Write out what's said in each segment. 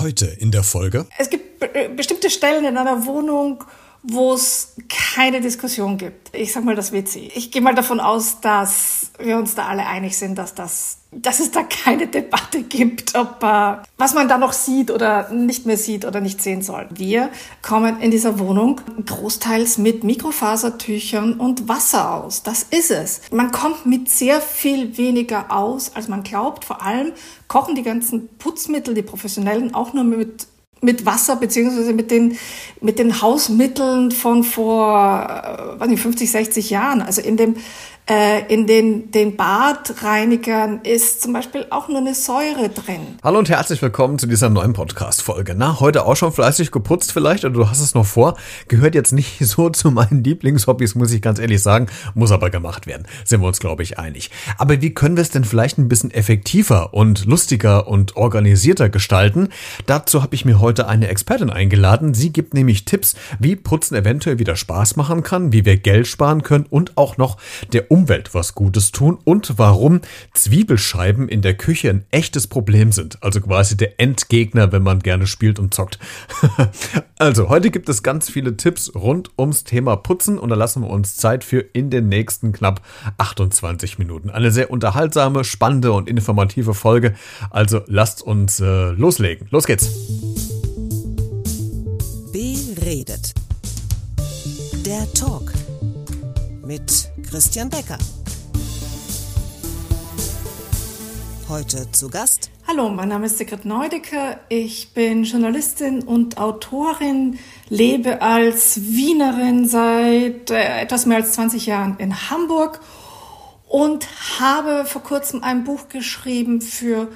Heute in der Folge. Es gibt bestimmte Stellen in einer Wohnung, wo es keine Diskussion gibt. Ich sag mal das WC. Ich gehe mal davon aus, dass wir uns da alle einig sind, dass das, dass es da keine Debatte gibt, ob äh, was man da noch sieht oder nicht mehr sieht oder nicht sehen soll. Wir kommen in dieser Wohnung großteils mit Mikrofasertüchern und Wasser aus. Das ist es. Man kommt mit sehr viel weniger aus, als man glaubt. Vor allem kochen die ganzen Putzmittel, die professionellen, auch nur mit mit Wasser beziehungsweise mit den, mit den Hausmitteln von vor, äh, weiß nicht, 50, 60 Jahren. Also in dem in den, den Badreinigern ist zum Beispiel auch nur eine Säure drin. Hallo und herzlich willkommen zu dieser neuen Podcast-Folge. Na, heute auch schon fleißig geputzt vielleicht oder du hast es noch vor. Gehört jetzt nicht so zu meinen Lieblingshobbys, muss ich ganz ehrlich sagen. Muss aber gemacht werden. Sind wir uns, glaube ich, einig. Aber wie können wir es denn vielleicht ein bisschen effektiver und lustiger und organisierter gestalten? Dazu habe ich mir heute eine Expertin eingeladen. Sie gibt nämlich Tipps, wie Putzen eventuell wieder Spaß machen kann, wie wir Geld sparen können und auch noch der Umwelt was Gutes tun und warum Zwiebelscheiben in der Küche ein echtes Problem sind. Also quasi der Endgegner, wenn man gerne spielt und zockt. also, heute gibt es ganz viele Tipps rund ums Thema Putzen und da lassen wir uns Zeit für in den nächsten knapp 28 Minuten. Eine sehr unterhaltsame, spannende und informative Folge. Also lasst uns äh, loslegen. Los geht's. Beredet. Der Talk mit Christian Becker. Heute zu Gast. Hallo, mein Name ist Sigrid Neudecker. Ich bin Journalistin und Autorin, lebe als Wienerin seit äh, etwas mehr als 20 Jahren in Hamburg und habe vor kurzem ein Buch geschrieben für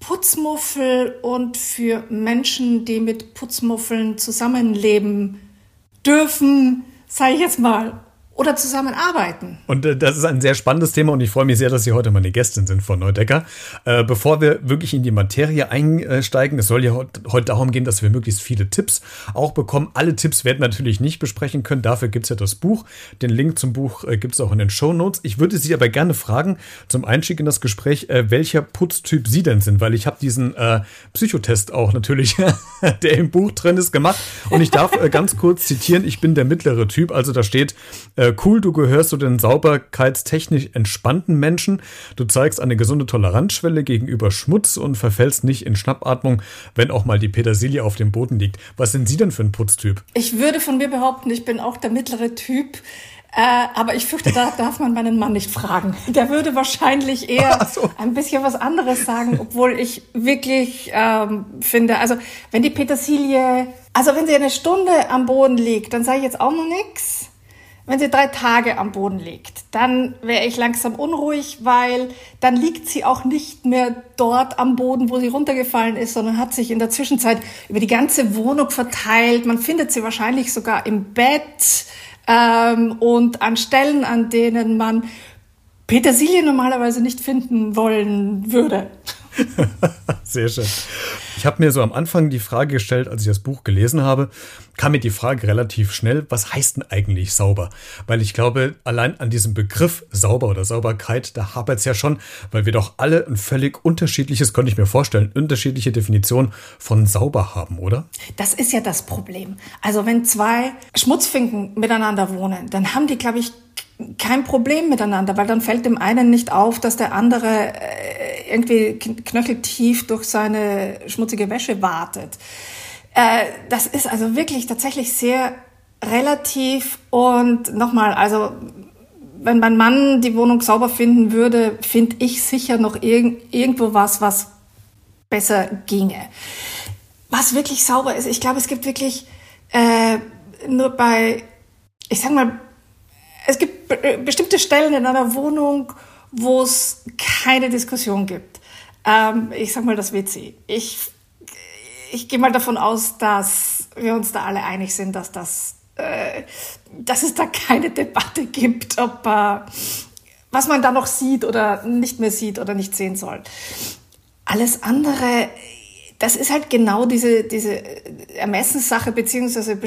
Putzmuffel und für Menschen, die mit Putzmuffeln zusammenleben dürfen, sage ich jetzt mal oder zusammenarbeiten. Und äh, das ist ein sehr spannendes Thema und ich freue mich sehr, dass Sie heute meine Gästin sind von Neudecker. Äh, bevor wir wirklich in die Materie einsteigen, es soll ja heute darum gehen, dass wir möglichst viele Tipps auch bekommen. Alle Tipps werden natürlich nicht besprechen können, dafür gibt es ja das Buch. Den Link zum Buch äh, gibt es auch in den Show Notes. Ich würde Sie aber gerne fragen, zum Einstieg in das Gespräch, äh, welcher Putztyp Sie denn sind, weil ich habe diesen äh, Psychotest auch natürlich, der im Buch drin ist, gemacht und ich darf äh, ganz kurz zitieren, ich bin der mittlere Typ, also da steht, äh, äh, cool, du gehörst zu den sauberkeitstechnisch entspannten Menschen. Du zeigst eine gesunde Toleranzschwelle gegenüber Schmutz und verfällst nicht in Schnappatmung, wenn auch mal die Petersilie auf dem Boden liegt. Was sind Sie denn für ein Putztyp? Ich würde von mir behaupten, ich bin auch der mittlere Typ. Äh, aber ich fürchte, da darf man meinen Mann nicht fragen. Der würde wahrscheinlich eher so. ein bisschen was anderes sagen, obwohl ich wirklich ähm, finde, also wenn die Petersilie, also wenn sie eine Stunde am Boden liegt, dann sage ich jetzt auch noch nichts. Wenn sie drei Tage am Boden liegt, dann wäre ich langsam unruhig, weil dann liegt sie auch nicht mehr dort am Boden, wo sie runtergefallen ist, sondern hat sich in der Zwischenzeit über die ganze Wohnung verteilt. Man findet sie wahrscheinlich sogar im Bett ähm, und an Stellen, an denen man Petersilie normalerweise nicht finden wollen würde. Sehr schön. Ich habe mir so am Anfang die Frage gestellt, als ich das Buch gelesen habe, kam mir die Frage relativ schnell, was heißt denn eigentlich sauber? Weil ich glaube, allein an diesem Begriff sauber oder Sauberkeit, da hapert es ja schon, weil wir doch alle ein völlig unterschiedliches, könnte ich mir vorstellen, unterschiedliche Definition von sauber haben, oder? Das ist ja das Problem. Also wenn zwei Schmutzfinken miteinander wohnen, dann haben die, glaube ich, kein Problem miteinander, weil dann fällt dem einen nicht auf, dass der andere äh, irgendwie knöcheltief durch seine schmutzige Wäsche wartet. Äh, das ist also wirklich tatsächlich sehr relativ und nochmal, also wenn mein Mann die Wohnung sauber finden würde, finde ich sicher noch irg irgendwo was, was besser ginge. Was wirklich sauber ist, ich glaube, es gibt wirklich äh, nur bei, ich sag mal, es gibt bestimmte Stellen in einer Wohnung, wo es keine Diskussion gibt. Ähm, ich sag mal das WC. Ich, ich gehe mal davon aus, dass wir uns da alle einig sind, dass das, äh, dass es da keine Debatte gibt, ob äh, was man da noch sieht oder nicht mehr sieht oder nicht sehen soll. Alles andere, das ist halt genau diese, diese Ermessenssache beziehungsweise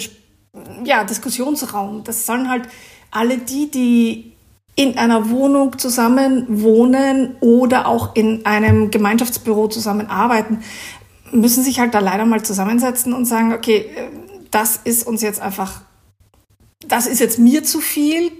ja, Diskussionsraum. Das sollen halt alle die, die in einer Wohnung zusammen wohnen oder auch in einem Gemeinschaftsbüro zusammenarbeiten, müssen sich halt da leider mal zusammensetzen und sagen, okay, äh, das ist uns jetzt einfach, das ist jetzt mir zu viel,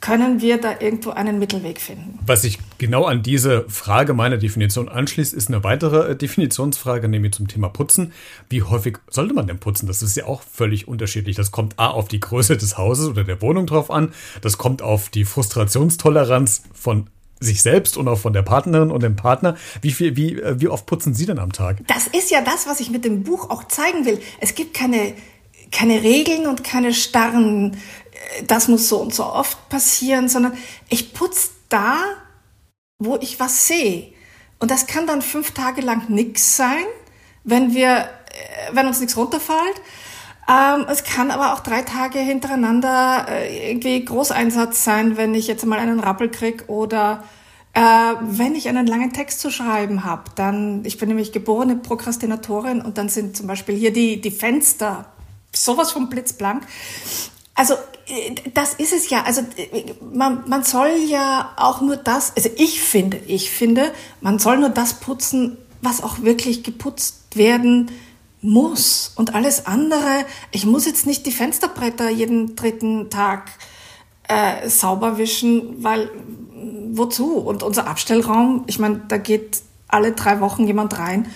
können wir da irgendwo einen Mittelweg finden. Was sich genau an diese Frage meiner Definition anschließt, ist eine weitere äh, Definitionsfrage, nämlich zum Thema Putzen. Wie häufig sollte man denn putzen? Das ist ja auch völlig unterschiedlich. Das kommt A auf die Größe des Hauses oder der Wohnung drauf an. Das kommt auf die Frustrationstoleranz von sich selbst und auch von der Partnerin und dem Partner. Wie viel, wie, äh, wie oft putzen Sie denn am Tag? Das ist ja das, was ich mit dem Buch auch zeigen will. Es gibt keine, keine Regeln und keine starren, das muss so und so oft passieren, sondern ich putze da, wo ich was sehe. Und das kann dann fünf Tage lang nichts sein, wenn wir, äh, wenn uns nichts runterfällt. Ähm, es kann aber auch drei Tage hintereinander äh, irgendwie Großeinsatz sein, wenn ich jetzt mal einen Rappel krieg oder äh, wenn ich einen langen Text zu schreiben habe. Dann, ich bin nämlich geborene Prokrastinatorin und dann sind zum Beispiel hier die, die Fenster sowas von blitzblank. Also äh, das ist es ja. Also äh, man, man soll ja auch nur das, also ich finde, ich finde, man soll nur das putzen, was auch wirklich geputzt werden muss. Und alles andere, ich muss jetzt nicht die Fensterbretter jeden dritten Tag äh, sauber wischen, weil wozu? Und unser Abstellraum, ich meine, da geht alle drei Wochen jemand rein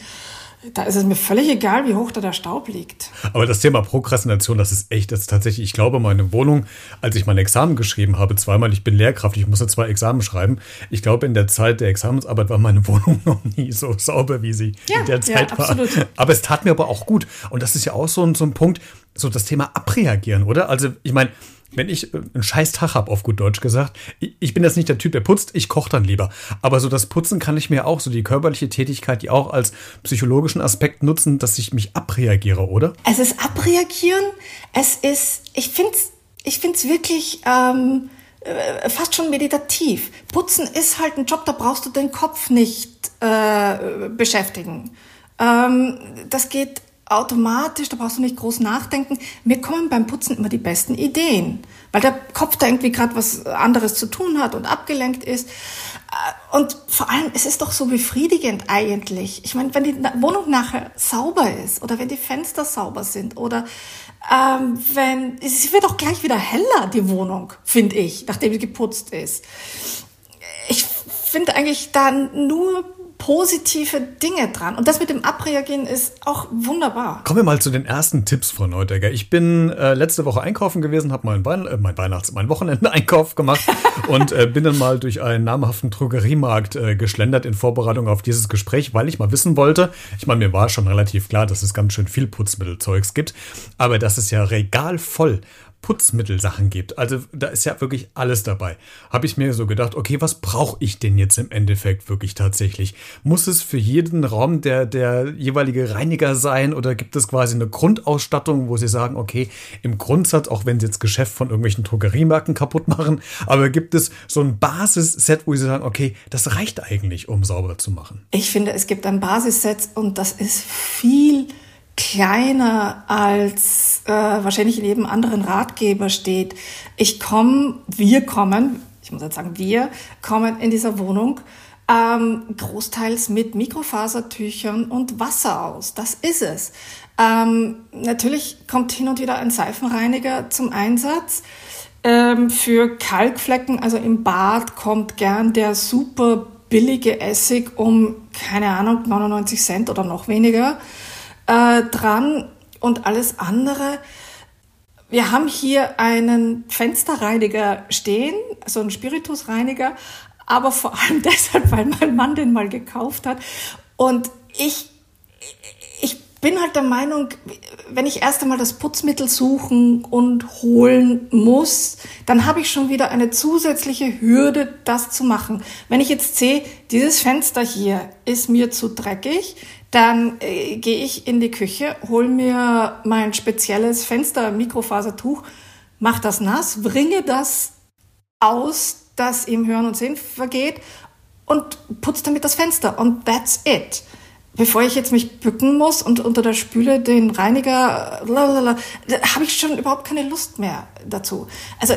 da ist es mir völlig egal, wie hoch da der Staub liegt. Aber das Thema Prokrastination, das ist echt, das ist tatsächlich, ich glaube, meine Wohnung, als ich mein Examen geschrieben habe, zweimal, ich bin Lehrkraft, ich musste zwei Examen schreiben. Ich glaube, in der Zeit der Examensarbeit war meine Wohnung noch nie so sauber, wie sie ja, in der Zeit ja, war. Absolut. Aber es tat mir aber auch gut. Und das ist ja auch so ein, so ein Punkt, so das Thema abreagieren, oder? Also, ich meine, wenn ich äh, einen scheiß Tag habe, auf gut Deutsch gesagt, ich bin jetzt nicht der Typ, der putzt, ich koche dann lieber. Aber so das Putzen kann ich mir auch, so die körperliche Tätigkeit, die auch als psychologischen Aspekt nutzen, dass ich mich abreagiere, oder? Es ist abreagieren, es ist, ich finde es ich find's wirklich ähm, äh, fast schon meditativ. Putzen ist halt ein Job, da brauchst du den Kopf nicht äh, beschäftigen. Ähm, das geht automatisch, da brauchst du nicht groß nachdenken. Mir kommen beim Putzen immer die besten Ideen, weil der Kopf da irgendwie gerade was anderes zu tun hat und abgelenkt ist. Äh, und vor allem, es ist doch so befriedigend eigentlich. Ich meine, wenn die Wohnung nachher sauber ist oder wenn die Fenster sauber sind oder ähm, wenn, es wird doch gleich wieder heller, die Wohnung, finde ich, nachdem sie geputzt ist. Ich finde eigentlich da nur positive Dinge dran. Und das mit dem Abreagieren ist auch wunderbar. Kommen wir mal zu den ersten Tipps, Frau Neudegger. Ich bin äh, letzte Woche einkaufen gewesen, habe meinen Wein, äh, mein Weihnachts-, mein Wochenende-Einkauf gemacht und äh, bin dann mal durch einen namhaften Drogeriemarkt äh, geschlendert in Vorbereitung auf dieses Gespräch, weil ich mal wissen wollte, ich meine, mir war schon relativ klar, dass es ganz schön viel Putzmittelzeugs gibt, aber das ist ja regal voll Putzmittelsachen gibt. Also da ist ja wirklich alles dabei. Habe ich mir so gedacht, okay, was brauche ich denn jetzt im Endeffekt wirklich tatsächlich? Muss es für jeden Raum der, der jeweilige Reiniger sein oder gibt es quasi eine Grundausstattung, wo Sie sagen, okay, im Grundsatz, auch wenn Sie jetzt Geschäft von irgendwelchen Drogeriemärkten kaputt machen, aber gibt es so ein Basisset, wo Sie sagen, okay, das reicht eigentlich, um sauber zu machen? Ich finde, es gibt ein Basisset und das ist viel kleiner als äh, wahrscheinlich in jedem anderen Ratgeber steht. Ich komme, wir kommen, ich muss jetzt sagen, wir kommen in dieser Wohnung ähm, großteils mit Mikrofasertüchern und Wasser aus. Das ist es. Ähm, natürlich kommt hin und wieder ein Seifenreiniger zum Einsatz. Ähm, für Kalkflecken, also im Bad, kommt gern der super billige Essig um, keine Ahnung, 99 Cent oder noch weniger äh, dran und alles andere. Wir haben hier einen Fensterreiniger stehen, so einen Spiritusreiniger, aber vor allem deshalb, weil mein Mann den mal gekauft hat. Und ich, ich bin halt der Meinung, wenn ich erst einmal das Putzmittel suchen und holen muss, dann habe ich schon wieder eine zusätzliche Hürde, das zu machen. Wenn ich jetzt sehe, dieses Fenster hier ist mir zu dreckig, dann äh, gehe ich in die Küche, hol mir mein spezielles Fenster-Mikrofasertuch, mach das nass, bringe das aus, das im Hören und Sehen vergeht und putze damit das Fenster. Und that's it. Bevor ich jetzt mich bücken muss und unter der Spüle den Reiniger, habe ich schon überhaupt keine Lust mehr dazu. Also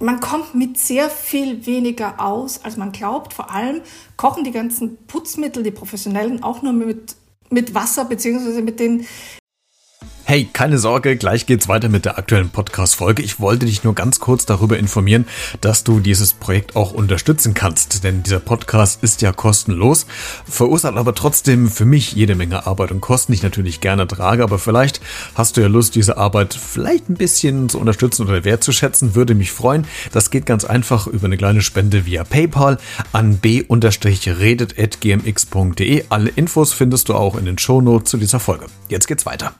man kommt mit sehr viel weniger aus, als man glaubt. Vor allem kochen die ganzen Putzmittel, die professionellen, auch nur mit mit Wasser beziehungsweise mit den Hey, keine Sorge, gleich geht's weiter mit der aktuellen Podcast-Folge. Ich wollte dich nur ganz kurz darüber informieren, dass du dieses Projekt auch unterstützen kannst, denn dieser Podcast ist ja kostenlos, verursacht aber trotzdem für mich jede Menge Arbeit und Kosten, die ich natürlich gerne trage, aber vielleicht hast du ja Lust, diese Arbeit vielleicht ein bisschen zu unterstützen oder wertzuschätzen, würde mich freuen. Das geht ganz einfach über eine kleine Spende via PayPal an b-redet.gmx.de. Alle Infos findest du auch in den Shownotes zu dieser Folge. Jetzt geht's weiter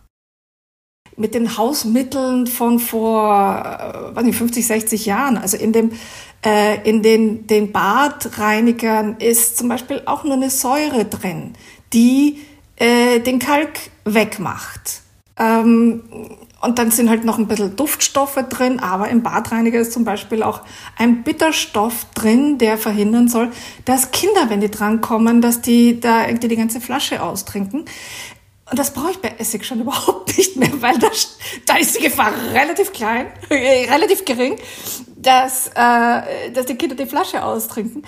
mit den Hausmitteln von vor äh, 50, 60 Jahren. Also in dem äh, in den, den Badreinigern ist zum Beispiel auch nur eine Säure drin, die äh, den Kalk wegmacht. Ähm, und dann sind halt noch ein bisschen Duftstoffe drin, aber im Badreiniger ist zum Beispiel auch ein Bitterstoff drin, der verhindern soll, dass Kinder, wenn die drankommen, dass die da irgendwie die ganze Flasche austrinken. Und das brauche ich bei Essig schon überhaupt nicht mehr, weil da, da ist die Gefahr relativ klein, äh, relativ gering, dass, äh, dass die Kinder die Flasche austrinken.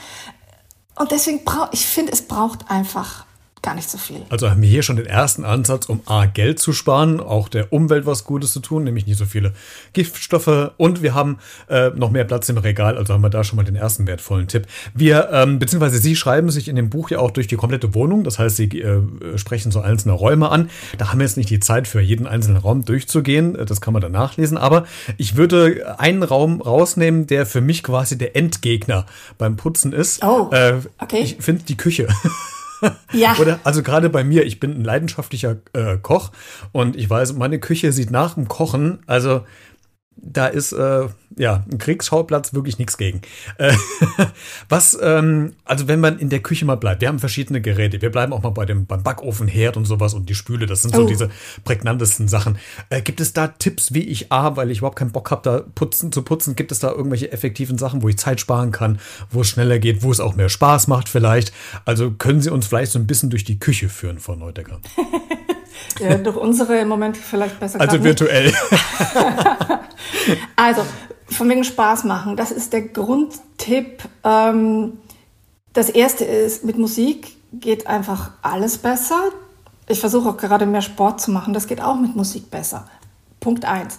Und deswegen brauche ich finde, es braucht einfach gar nicht so viel. Also haben wir hier schon den ersten Ansatz, um A, Geld zu sparen, auch der Umwelt was Gutes zu tun, nämlich nicht so viele Giftstoffe und wir haben äh, noch mehr Platz im Regal, also haben wir da schon mal den ersten wertvollen Tipp. Wir, ähm, beziehungsweise Sie schreiben sich in dem Buch ja auch durch die komplette Wohnung, das heißt, Sie äh, sprechen so einzelne Räume an. Da haben wir jetzt nicht die Zeit für jeden einzelnen Raum durchzugehen, das kann man dann nachlesen, aber ich würde einen Raum rausnehmen, der für mich quasi der Endgegner beim Putzen ist. Oh, äh, okay. Ich finde die Küche. Ja. Oder also gerade bei mir, ich bin ein leidenschaftlicher äh, Koch und ich weiß, meine Küche sieht nach dem Kochen, also da ist äh, ja ein Kriegsschauplatz wirklich nichts gegen. Äh, was, ähm, also wenn man in der Küche mal bleibt, wir haben verschiedene Geräte, wir bleiben auch mal bei dem beim Backofenherd und sowas und die Spüle, das sind so oh. diese prägnantesten Sachen. Äh, gibt es da Tipps, wie ich A, weil ich überhaupt keinen Bock habe, da putzen zu putzen, gibt es da irgendwelche effektiven Sachen, wo ich Zeit sparen kann, wo es schneller geht, wo es auch mehr Spaß macht vielleicht? Also können Sie uns vielleicht so ein bisschen durch die Küche führen, Frau Neudecker? ja, durch unsere im Moment vielleicht besser. Also virtuell. also, von wegen Spaß machen, das ist der Grundtipp. Ähm, das erste ist, mit Musik geht einfach alles besser. Ich versuche auch gerade mehr Sport zu machen, das geht auch mit Musik besser. Punkt eins.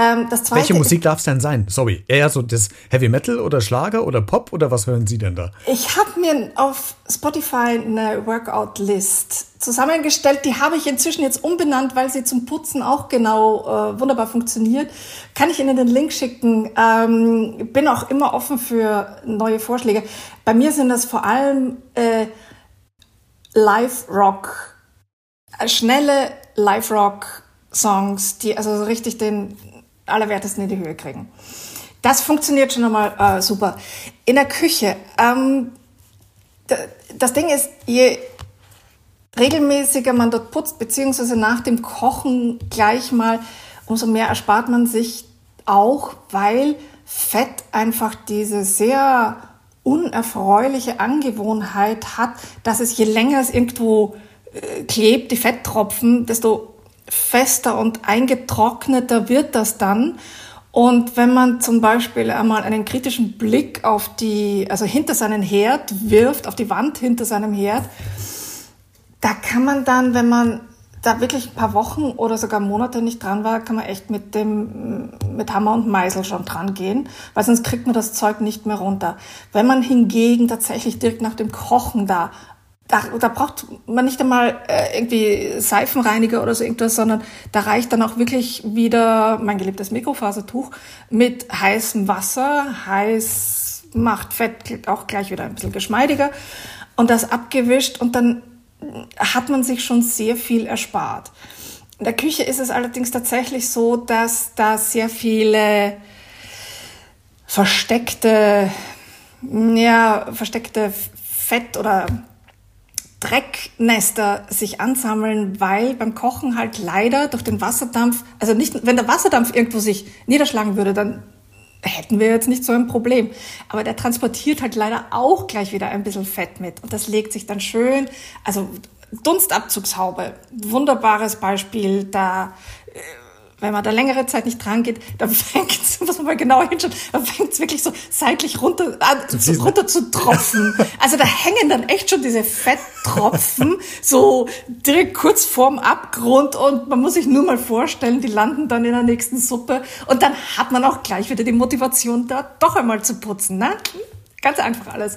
Ähm, Welche Musik darf es denn sein? Sorry. Eher so das Heavy Metal oder Schlager oder Pop oder was hören Sie denn da? Ich habe mir auf Spotify eine Workout-List zusammengestellt. Die habe ich inzwischen jetzt umbenannt, weil sie zum Putzen auch genau äh, wunderbar funktioniert. Kann ich Ihnen den Link schicken? Ähm, bin auch immer offen für neue Vorschläge. Bei mir sind das vor allem äh, Live-Rock, äh, schnelle Live-Rock-Songs, die also so richtig den Allerwertesten in die Höhe kriegen. Das funktioniert schon einmal äh, super. In der Küche, ähm, das Ding ist, je regelmäßiger man dort putzt, beziehungsweise nach dem Kochen gleich mal, umso mehr erspart man sich auch, weil Fett einfach diese sehr unerfreuliche Angewohnheit hat, dass es je länger es irgendwo äh, klebt, die Fetttropfen, desto fester und eingetrockneter wird das dann. Und wenn man zum Beispiel einmal einen kritischen Blick auf die, also hinter seinen Herd wirft, auf die Wand hinter seinem Herd, da kann man dann, wenn man da wirklich ein paar Wochen oder sogar Monate nicht dran war, kann man echt mit dem, mit Hammer und Meißel schon dran gehen, weil sonst kriegt man das Zeug nicht mehr runter. Wenn man hingegen tatsächlich direkt nach dem Kochen da da, da braucht man nicht einmal äh, irgendwie Seifenreiniger oder so irgendwas, sondern da reicht dann auch wirklich wieder mein geliebtes Mikrofasertuch mit heißem Wasser. Heiß macht Fett auch gleich wieder ein bisschen geschmeidiger und das abgewischt und dann hat man sich schon sehr viel erspart. In der Küche ist es allerdings tatsächlich so, dass da sehr viele versteckte, ja, versteckte Fett oder Drecknester sich ansammeln, weil beim Kochen halt leider durch den Wasserdampf, also nicht, wenn der Wasserdampf irgendwo sich niederschlagen würde, dann hätten wir jetzt nicht so ein Problem. Aber der transportiert halt leider auch gleich wieder ein bisschen Fett mit. Und das legt sich dann schön, also Dunstabzugshaube, wunderbares Beispiel, da wenn man da längere Zeit nicht dran geht, dann fängt es, muss man mal genau hinschauen, dann fängt es wirklich so seitlich runter, äh, zu runter zu tropfen. Also da hängen dann echt schon diese Fetttropfen so direkt kurz vorm Abgrund und man muss sich nur mal vorstellen, die landen dann in der nächsten Suppe und dann hat man auch gleich wieder die Motivation, da doch einmal zu putzen. Ne? Ganz einfach alles.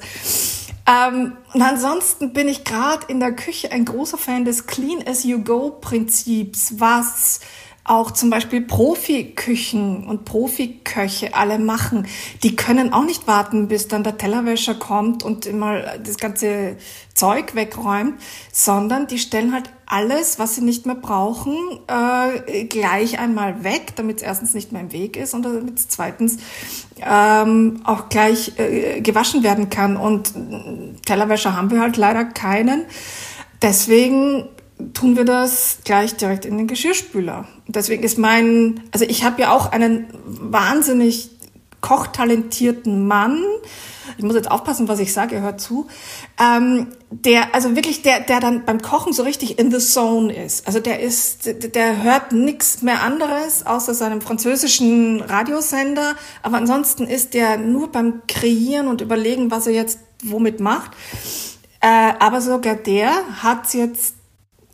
Ähm, und ansonsten bin ich gerade in der Küche ein großer Fan des Clean as you go Prinzips, was auch zum Beispiel Profiküchen und Profiköche alle machen, die können auch nicht warten, bis dann der Tellerwäscher kommt und immer das ganze Zeug wegräumt, sondern die stellen halt alles, was sie nicht mehr brauchen, äh, gleich einmal weg, damit es erstens nicht mehr im Weg ist und damit es zweitens ähm, auch gleich äh, gewaschen werden kann. Und Tellerwäscher haben wir halt leider keinen. Deswegen tun wir das gleich direkt in den Geschirrspüler. Deswegen ist mein, also ich habe ja auch einen wahnsinnig kochtalentierten Mann. Ich muss jetzt aufpassen, was ich sage, er hört zu. Ähm, der, also wirklich, der, der dann beim Kochen so richtig in the zone ist. Also der ist, der hört nichts mehr anderes außer seinem französischen Radiosender. Aber ansonsten ist der nur beim Kreieren und Überlegen, was er jetzt womit macht. Äh, aber sogar der hat jetzt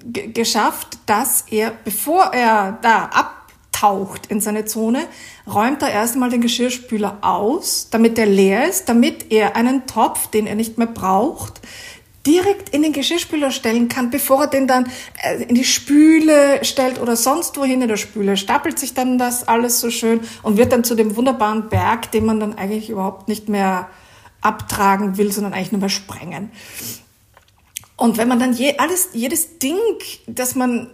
geschafft, dass er, bevor er da abtaucht in seine Zone, räumt er erstmal den Geschirrspüler aus, damit er leer ist, damit er einen Topf, den er nicht mehr braucht, direkt in den Geschirrspüler stellen kann, bevor er den dann äh, in die Spüle stellt oder sonst wohin in der Spüle. Stapelt sich dann das alles so schön und wird dann zu dem wunderbaren Berg, den man dann eigentlich überhaupt nicht mehr abtragen will, sondern eigentlich nur mehr sprengen. Und wenn man dann je, alles, jedes Ding, das man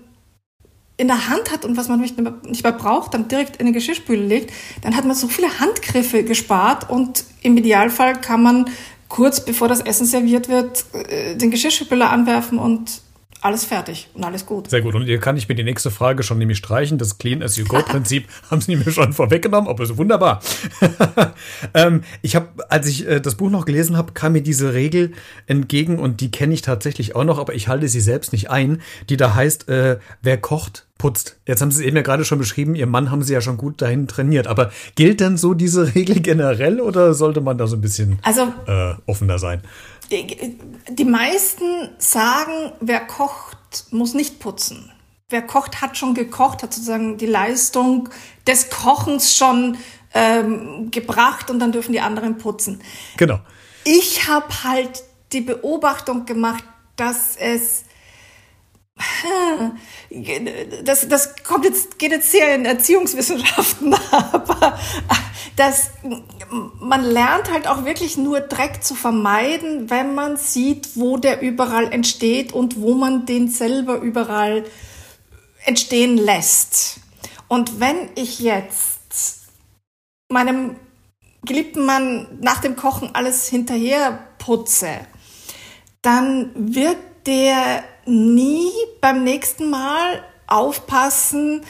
in der Hand hat und was man nicht mehr, nicht mehr braucht, dann direkt in den Geschirrspüler legt, dann hat man so viele Handgriffe gespart und im Idealfall kann man kurz bevor das Essen serviert wird, äh, den Geschirrspüler anwerfen und alles fertig und alles gut. Sehr gut. Und hier kann ich mir die nächste Frage schon nämlich streichen. Das Clean as you go Prinzip haben Sie mir schon vorweggenommen, aber so wunderbar. ähm, ich habe, als ich äh, das Buch noch gelesen habe, kam mir diese Regel entgegen und die kenne ich tatsächlich auch noch, aber ich halte sie selbst nicht ein, die da heißt, äh, wer kocht, putzt. Jetzt haben Sie es eben ja gerade schon beschrieben, Ihr Mann haben Sie ja schon gut dahin trainiert. Aber gilt denn so diese Regel generell oder sollte man da so ein bisschen also, äh, offener sein? Die meisten sagen, wer kocht, muss nicht putzen. Wer kocht, hat schon gekocht, hat sozusagen die Leistung des Kochens schon ähm, gebracht und dann dürfen die anderen putzen. Genau. Ich habe halt die Beobachtung gemacht, dass es das, das kommt jetzt, geht jetzt sehr in Erziehungswissenschaften, aber dass man lernt halt auch wirklich nur Dreck zu vermeiden, wenn man sieht, wo der überall entsteht und wo man den selber überall entstehen lässt. Und wenn ich jetzt meinem geliebten Mann nach dem Kochen alles hinterher putze, dann wird der nie beim nächsten Mal aufpassen,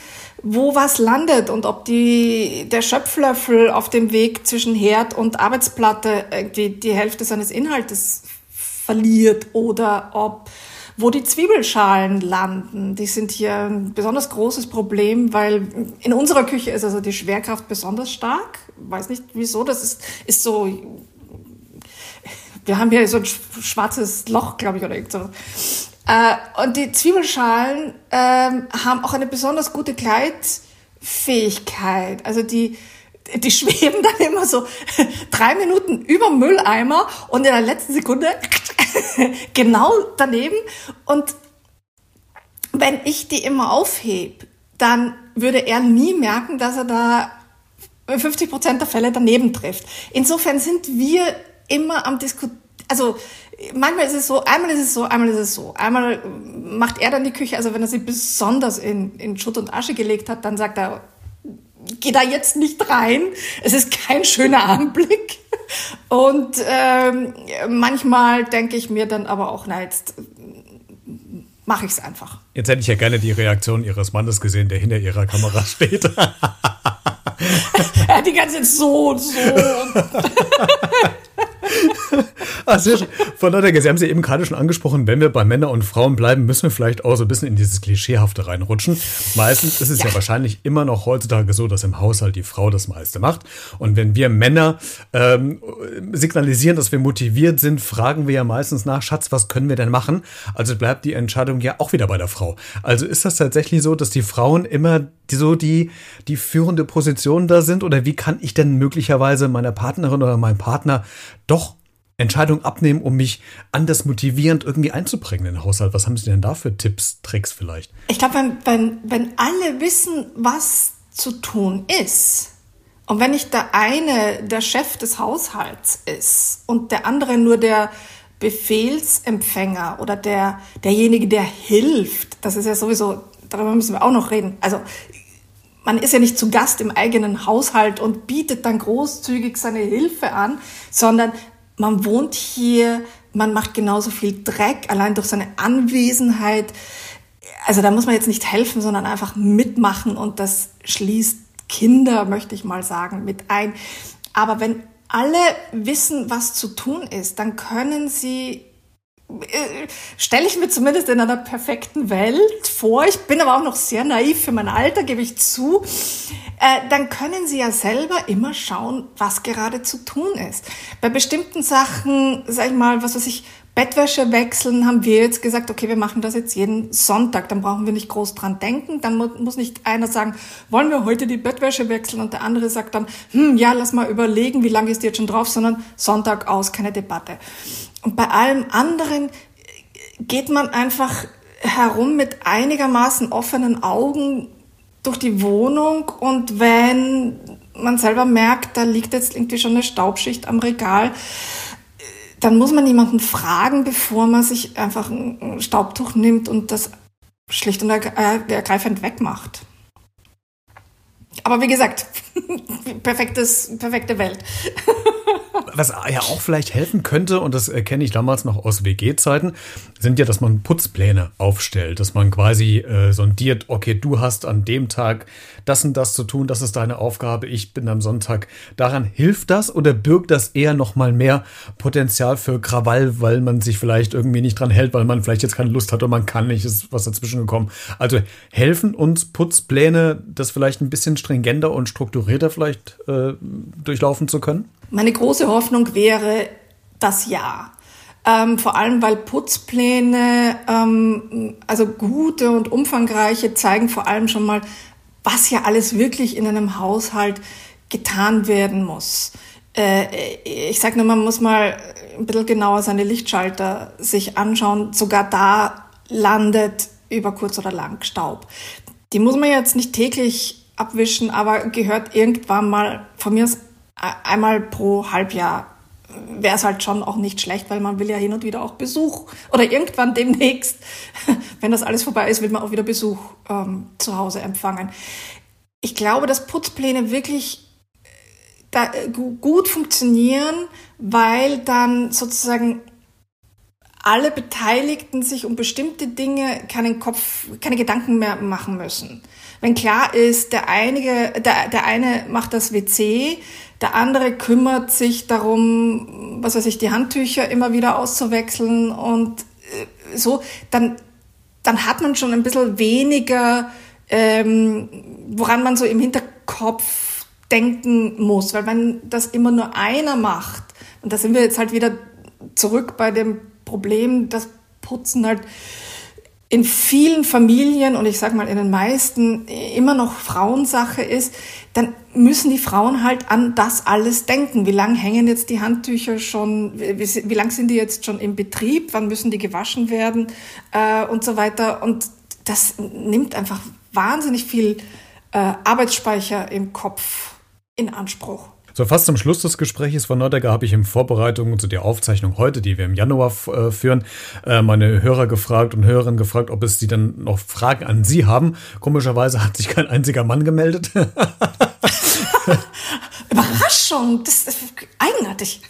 wo was landet und ob die, der Schöpflöffel auf dem Weg zwischen Herd und Arbeitsplatte die, die Hälfte seines Inhaltes verliert oder ob wo die Zwiebelschalen landen. Die sind hier ein besonders großes Problem, weil in unserer Küche ist also die Schwerkraft besonders stark. Weiß nicht wieso, das ist, ist so, wir haben hier so ein schwarzes Loch, glaube ich, oder irgend so. Äh, und die Zwiebelschalen äh, haben auch eine besonders gute Gleitfähigkeit. Also die, die schweben dann immer so drei Minuten über Mülleimer und in der letzten Sekunde genau daneben. Und wenn ich die immer aufhebe, dann würde er nie merken, dass er da 50 Prozent der Fälle daneben trifft. Insofern sind wir immer am Diskutieren. Also manchmal ist es so, einmal ist es so, einmal ist es so. Einmal macht er dann die Küche, also wenn er sie besonders in, in Schutt und Asche gelegt hat, dann sagt er, geh da jetzt nicht rein. Es ist kein schöner Anblick. Und ähm, manchmal denke ich mir dann aber auch, na jetzt mache ich es einfach. Jetzt hätte ich ja gerne die Reaktion Ihres Mannes gesehen, der hinter Ihrer Kamera steht. er hat die ganze Zeit so und so. Ah, sehr schön. Von daher, Sie haben sie eben gerade schon angesprochen, wenn wir bei Männern und Frauen bleiben, müssen wir vielleicht auch so ein bisschen in dieses Klischeehafte reinrutschen. Meistens ist es ja. ja wahrscheinlich immer noch heutzutage so, dass im Haushalt die Frau das meiste macht. Und wenn wir Männer ähm, signalisieren, dass wir motiviert sind, fragen wir ja meistens nach, Schatz, was können wir denn machen? Also bleibt die Entscheidung ja auch wieder bei der Frau. Also ist das tatsächlich so, dass die Frauen immer die, so die, die führende Position da sind? Oder wie kann ich denn möglicherweise meiner Partnerin oder meinem Partner doch Entscheidung abnehmen, um mich anders motivierend irgendwie einzubringen in den Haushalt? Was haben Sie denn da für Tipps, Tricks vielleicht? Ich glaube, wenn, wenn, wenn alle wissen, was zu tun ist, und wenn nicht der eine der Chef des Haushalts ist und der andere nur der Befehlsempfänger oder der, derjenige, der hilft, das ist ja sowieso, darüber müssen wir auch noch reden. Also, man ist ja nicht zu Gast im eigenen Haushalt und bietet dann großzügig seine Hilfe an, sondern man wohnt hier, man macht genauso viel Dreck, allein durch seine Anwesenheit. Also da muss man jetzt nicht helfen, sondern einfach mitmachen und das schließt Kinder, möchte ich mal sagen, mit ein. Aber wenn alle wissen, was zu tun ist, dann können sie stelle ich mir zumindest in einer perfekten Welt vor, ich bin aber auch noch sehr naiv für mein Alter, gebe ich zu, äh, dann können Sie ja selber immer schauen, was gerade zu tun ist. Bei bestimmten Sachen, sag ich mal, was weiß ich, Bettwäsche wechseln, haben wir jetzt gesagt, okay, wir machen das jetzt jeden Sonntag, dann brauchen wir nicht groß dran denken, dann muss nicht einer sagen, wollen wir heute die Bettwäsche wechseln und der andere sagt dann, hm, ja, lass mal überlegen, wie lange ist die jetzt schon drauf, sondern Sonntag aus, keine Debatte. Und bei allem anderen geht man einfach herum mit einigermaßen offenen Augen durch die Wohnung und wenn man selber merkt, da liegt jetzt irgendwie schon eine Staubschicht am Regal, dann muss man jemanden fragen, bevor man sich einfach ein Staubtuch nimmt und das schlicht und ergreifend wegmacht. Aber wie gesagt, perfektes, perfekte Welt. Was ja auch vielleicht helfen könnte, und das kenne ich damals noch aus WG-Zeiten, sind ja, dass man Putzpläne aufstellt, dass man quasi äh, sondiert, okay, du hast an dem Tag das und das zu tun, das ist deine Aufgabe, ich bin am Sonntag. Daran hilft das oder birgt das eher nochmal mehr Potenzial für Krawall, weil man sich vielleicht irgendwie nicht dran hält, weil man vielleicht jetzt keine Lust hat oder man kann nicht, ist was dazwischen gekommen. Also helfen uns Putzpläne, das vielleicht ein bisschen stringenter und strukturierter vielleicht äh, durchlaufen zu können? Meine große Hoffnung wäre das Ja. Ähm, vor allem, weil Putzpläne, ähm, also gute und umfangreiche, zeigen vor allem schon mal, was ja alles wirklich in einem Haushalt getan werden muss. Äh, ich sage nur, man muss mal ein bisschen genauer seine Lichtschalter sich anschauen. Sogar da landet über kurz oder lang Staub. Die muss man jetzt nicht täglich abwischen, aber gehört irgendwann mal von mir aus einmal pro Halbjahr wäre es halt schon auch nicht schlecht, weil man will ja hin und wieder auch Besuch oder irgendwann demnächst, wenn das alles vorbei ist, will man auch wieder Besuch ähm, zu Hause empfangen. Ich glaube, dass Putzpläne wirklich äh, da, äh, gut funktionieren, weil dann sozusagen alle Beteiligten sich um bestimmte Dinge keinen Kopf, keine Gedanken mehr machen müssen. Wenn klar ist, der, einige, der, der eine macht das WC, der andere kümmert sich darum, was weiß ich, die Handtücher immer wieder auszuwechseln und äh, so, dann, dann hat man schon ein bisschen weniger, ähm, woran man so im Hinterkopf denken muss. Weil wenn das immer nur einer macht, und da sind wir jetzt halt wieder zurück bei dem Problem, dass Putzen halt in vielen Familien und ich sage mal in den meisten immer noch Frauensache ist, dann müssen die Frauen halt an das alles denken. Wie lang hängen jetzt die Handtücher schon? Wie, wie lang sind die jetzt schon im Betrieb? Wann müssen die gewaschen werden äh, und so weiter? Und das nimmt einfach wahnsinnig viel äh, Arbeitsspeicher im Kopf in Anspruch. So, fast zum Schluss des Gesprächs von Nordegger habe ich in Vorbereitung zu der Aufzeichnung heute, die wir im Januar äh, führen, äh, meine Hörer gefragt und Hörerinnen gefragt, ob es sie dann noch Fragen an Sie haben. Komischerweise hat sich kein einziger Mann gemeldet. Überraschung, das ist eigenartig.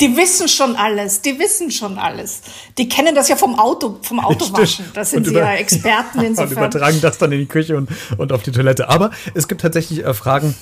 Die wissen schon alles, die wissen schon alles. Die kennen das ja vom Auto, vom Autowaschen. Das sind sie ja Experten insofern. Und übertragen das dann in die Küche und, und auf die Toilette. Aber es gibt tatsächlich äh, Fragen,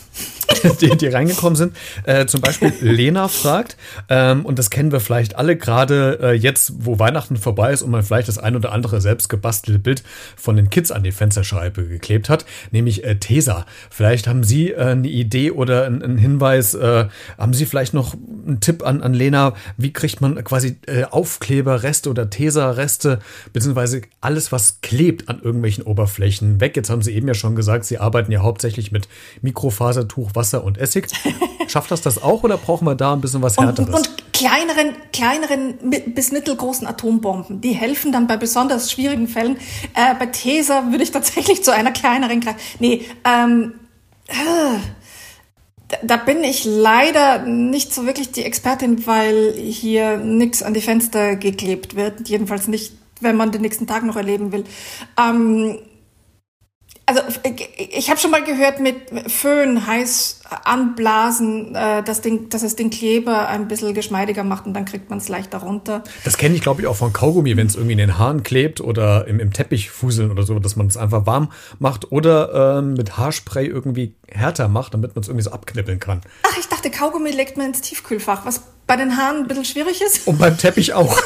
die, die reingekommen sind. Äh, zum Beispiel Lena fragt, ähm, und das kennen wir vielleicht alle, gerade äh, jetzt, wo Weihnachten vorbei ist und man vielleicht das ein oder andere selbst gebastelte Bild von den Kids an die Fensterscheibe geklebt hat, nämlich äh, Tesa. Vielleicht haben Sie äh, eine Idee oder einen Hinweis, äh, haben Sie vielleicht noch einen Tipp an, an Lena, wie kriegt man quasi äh, Aufkleberreste oder Tesa-Reste, beziehungsweise alles, was klebt an irgendwelchen Oberflächen weg? Jetzt haben Sie eben ja schon gesagt, Sie arbeiten ja hauptsächlich mit Mikrofasertuch, Wasser und Essig. Schafft das das auch oder brauchen wir da ein bisschen was Härteres? Und, und kleineren, kleineren bis mittelgroßen Atombomben, die helfen dann bei besonders schwierigen Fällen. Äh, bei Tesa würde ich tatsächlich zu einer kleineren greifen. Nee, ähm, äh, da bin ich leider nicht so wirklich die Expertin, weil hier nichts an die Fenster geklebt wird. Jedenfalls nicht, wenn man den nächsten Tag noch erleben will. Ähm, also ich habe schon mal gehört mit Föhn heiß anblasen, äh, dass, den, dass es den Kleber ein bisschen geschmeidiger macht und dann kriegt man es leichter runter. Das kenne ich, glaube ich, auch von Kaugummi, wenn es irgendwie in den Haaren klebt oder im, im Teppich fuseln oder so, dass man es einfach warm macht oder ähm, mit Haarspray irgendwie härter macht, damit man es irgendwie so abknippeln kann. Ach, ich dachte, Kaugummi legt man ins Tiefkühlfach, was bei den Haaren ein bisschen schwierig ist. Und beim Teppich auch.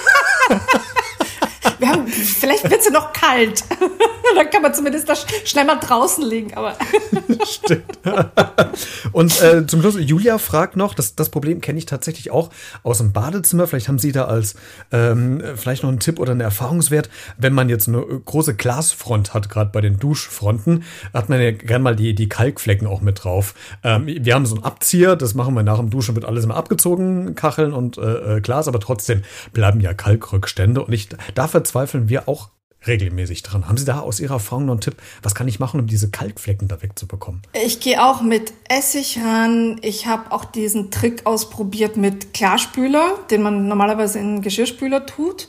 Wir haben, vielleicht wird sie noch kalt. Dann kann man zumindest das schnell mal draußen liegen. Aber Stimmt. Und äh, zum Schluss, Julia fragt noch, das, das Problem kenne ich tatsächlich auch aus dem Badezimmer. Vielleicht haben Sie da als ähm, vielleicht noch einen Tipp oder einen Erfahrungswert. Wenn man jetzt eine große Glasfront hat, gerade bei den Duschfronten, hat man ja gern mal die, die Kalkflecken auch mit drauf. Ähm, wir haben so einen Abzieher, das machen wir nach dem Duschen, wird alles immer abgezogen, Kacheln und äh, äh Glas, aber trotzdem bleiben ja Kalkrückstände. Und ich, da verzweifeln wir auch regelmäßig dran. Haben Sie da aus Ihrer Erfahrung noch einen Tipp? Was kann ich machen, um diese Kalkflecken da wegzubekommen? Ich gehe auch mit Essig ran. Ich habe auch diesen Trick ausprobiert mit Klarspüler, den man normalerweise in Geschirrspüler tut.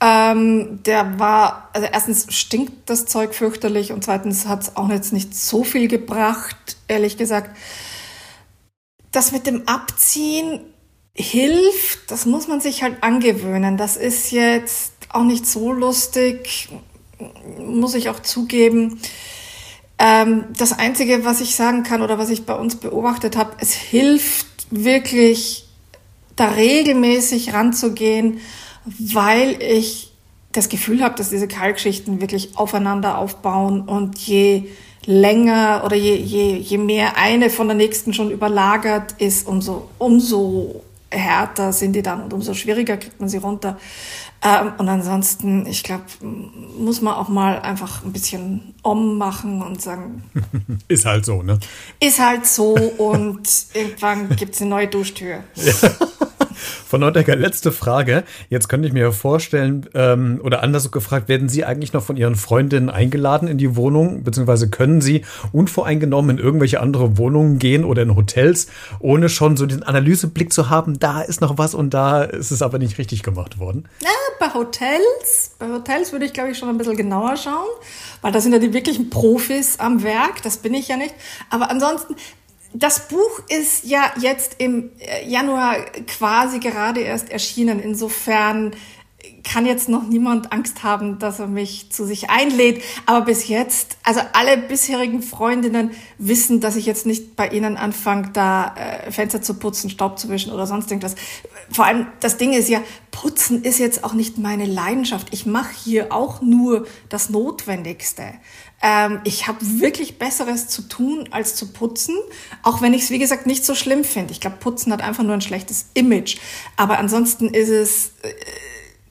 Ähm, der war, also erstens stinkt das Zeug fürchterlich und zweitens hat es auch jetzt nicht so viel gebracht, ehrlich gesagt. Das mit dem Abziehen hilft, das muss man sich halt angewöhnen. Das ist jetzt auch nicht so lustig, muss ich auch zugeben. Ähm, das Einzige, was ich sagen kann oder was ich bei uns beobachtet habe, es hilft wirklich, da regelmäßig ranzugehen, weil ich das Gefühl habe, dass diese Kalkschichten wirklich aufeinander aufbauen und je länger oder je, je, je mehr eine von der nächsten schon überlagert ist, umso, umso härter sind die dann und umso schwieriger kriegt man sie runter. Ähm, und ansonsten, ich glaube, muss man auch mal einfach ein bisschen om machen und sagen. Ist halt so, ne? Ist halt so und irgendwann gibt es eine neue Duschtür. Ja. Von Neudecker, letzte Frage. Jetzt könnte ich mir vorstellen, ähm, oder anders gefragt, werden Sie eigentlich noch von Ihren Freundinnen eingeladen in die Wohnung, beziehungsweise können Sie unvoreingenommen in irgendwelche andere Wohnungen gehen oder in Hotels, ohne schon so den Analyseblick zu haben, da ist noch was und da ist es aber nicht richtig gemacht worden? Ja, bei Hotels, bei Hotels würde ich, glaube ich, schon ein bisschen genauer schauen, weil da sind ja die wirklichen Profis am Werk, das bin ich ja nicht. Aber ansonsten, das Buch ist ja jetzt im äh, Januar quasi gerade erst erschienen. Insofern kann jetzt noch niemand Angst haben, dass er mich zu sich einlädt. Aber bis jetzt, also alle bisherigen Freundinnen wissen, dass ich jetzt nicht bei ihnen anfange, da äh, Fenster zu putzen, Staub zu wischen oder sonst irgendwas. Vor allem, das Ding ist ja, Putzen ist jetzt auch nicht meine Leidenschaft. Ich mache hier auch nur das Notwendigste. Ähm, ich habe wirklich Besseres zu tun, als zu putzen, auch wenn ich es, wie gesagt, nicht so schlimm finde. Ich glaube, Putzen hat einfach nur ein schlechtes Image. Aber ansonsten ist es,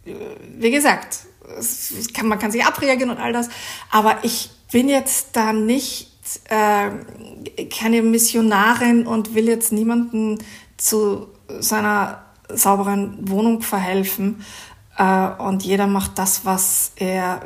äh, wie gesagt, es kann, man kann sich abreagieren und all das. Aber ich bin jetzt da nicht äh, keine Missionarin und will jetzt niemanden zu seiner sauberen Wohnung verhelfen. Äh, und jeder macht das, was er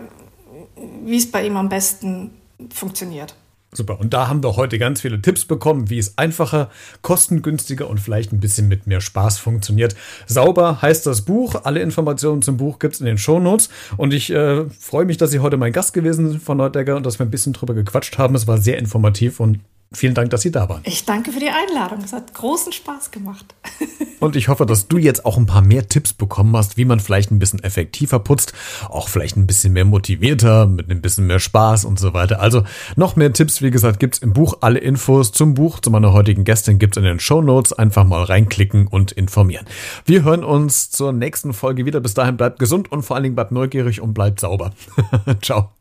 wie es bei ihm am besten funktioniert. Super. Und da haben wir heute ganz viele Tipps bekommen, wie es einfacher, kostengünstiger und vielleicht ein bisschen mit mehr Spaß funktioniert. Sauber heißt das Buch. Alle Informationen zum Buch gibt es in den Shownotes. Und ich äh, freue mich, dass Sie heute mein Gast gewesen sind von Neudegger und dass wir ein bisschen drüber gequatscht haben. Es war sehr informativ und Vielen Dank, dass Sie da waren. Ich danke für die Einladung. Es hat großen Spaß gemacht. Und ich hoffe, dass du jetzt auch ein paar mehr Tipps bekommen hast, wie man vielleicht ein bisschen effektiver putzt, auch vielleicht ein bisschen mehr motivierter, mit ein bisschen mehr Spaß und so weiter. Also noch mehr Tipps, wie gesagt, gibt's im Buch. Alle Infos zum Buch, zu meiner heutigen Gästin gibt's in den Show Notes. Einfach mal reinklicken und informieren. Wir hören uns zur nächsten Folge wieder. Bis dahin bleibt gesund und vor allen Dingen bleibt neugierig und bleibt sauber. Ciao.